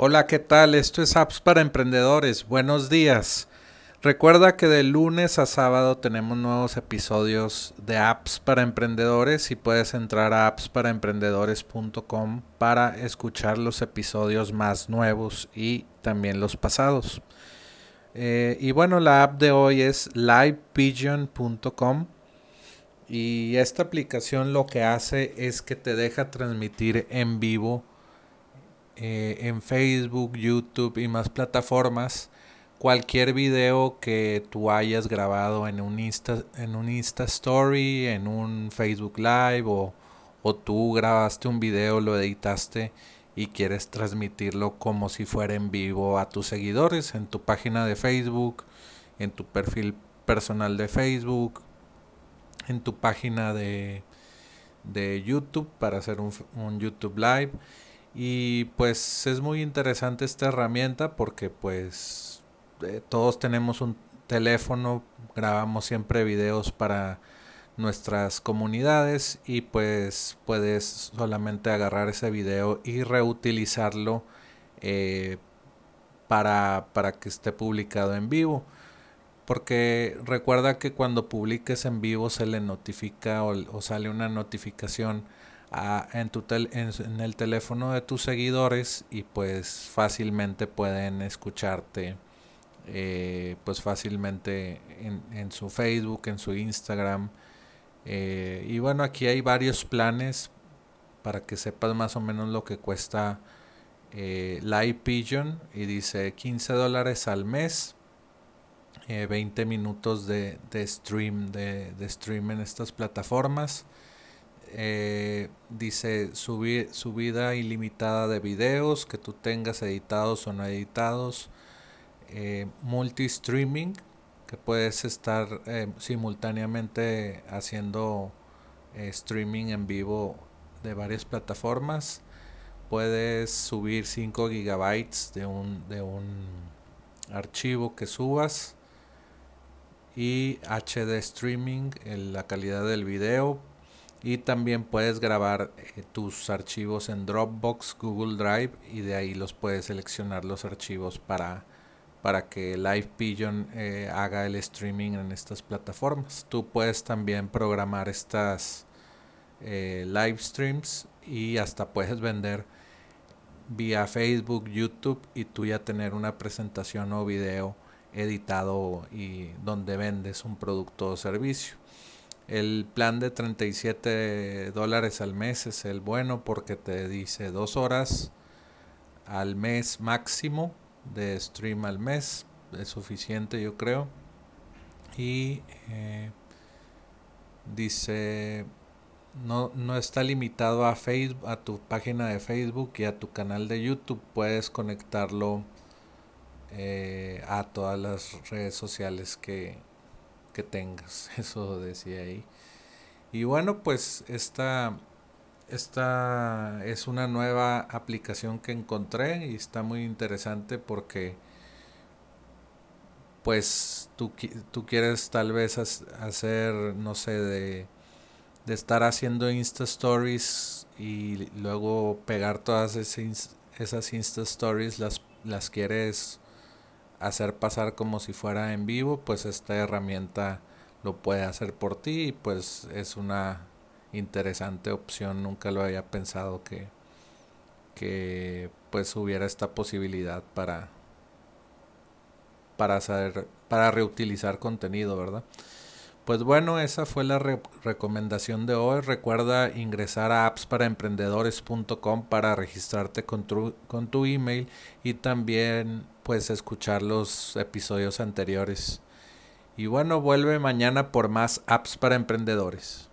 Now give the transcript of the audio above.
Hola, ¿qué tal? Esto es Apps para Emprendedores. Buenos días. Recuerda que de lunes a sábado tenemos nuevos episodios de Apps para Emprendedores y puedes entrar a appsparaemprendedores.com para escuchar los episodios más nuevos y también los pasados. Eh, y bueno, la app de hoy es livepigeon.com y esta aplicación lo que hace es que te deja transmitir en vivo eh, en Facebook, YouTube y más plataformas cualquier video que tú hayas grabado en un Insta, en un Insta Story, en un Facebook Live o, o tú grabaste un video, lo editaste y quieres transmitirlo como si fuera en vivo a tus seguidores en tu página de Facebook, en tu perfil personal de Facebook, en tu página de, de YouTube para hacer un, un YouTube Live y pues es muy interesante esta herramienta porque pues eh, todos tenemos un teléfono, grabamos siempre videos para nuestras comunidades y pues puedes solamente agarrar ese video y reutilizarlo eh, para, para que esté publicado en vivo. Porque recuerda que cuando publiques en vivo se le notifica o sale una notificación en, tu en, el teléfono de tus seguidores y pues fácilmente pueden escucharte eh, pues fácilmente en, su Facebook, en su Instagram. Eh, y bueno, aquí hay varios planes para que sepas más o menos lo que cuesta eh, Live Pigeon y dice 15 dólares al mes. 20 minutos de, stream de, de stream en estas plataformas eh, dice subir, subida ilimitada de videos que tú tengas editados o no editados, eh, multi-streaming, que puedes estar eh, simultáneamente haciendo eh, streaming en vivo de varias plataformas. Puedes subir 5 gigabytes de un, de un archivo que subas y HD streaming, la calidad del video y también puedes grabar eh, tus archivos en Dropbox, Google Drive y de ahí los puedes seleccionar los archivos para, para que Live Pigeon eh, haga el streaming en estas plataformas. Tú puedes también programar estas eh, live streams y hasta puedes vender vía Facebook, YouTube y tú ya tener una presentación o video editado y donde vendes un producto o servicio. El plan de 37 dólares al mes es el bueno porque te dice dos horas al mes máximo de stream al mes. Es suficiente yo creo. Y eh, dice no, no está limitado a Facebook, a tu página de Facebook y a tu canal de YouTube. Puedes conectarlo eh, a todas las redes sociales que, que tengas. Eso decía ahí. Y bueno, pues esta, esta es una nueva aplicación que encontré y está muy interesante porque pues tú, tú quieres tal vez hacer, no sé, de, de estar haciendo Insta Stories y luego pegar todas esas, Insta Stories, las, las quieres hacer pasar como si fuera en vivo, pues esta herramienta lo puede hacer por ti y pues es una interesante opción. Nunca lo había pensado que, que pues hubiera esta posibilidad para para hacer para reutilizar contenido, ¿verdad? Pues bueno, esa fue la recomendación de hoy. Recuerda ingresar a appsparaemprendedores.com para registrarte con tu, con tu email y también pues escuchar los episodios anteriores. Y bueno, vuelve mañana por más apps para emprendedores.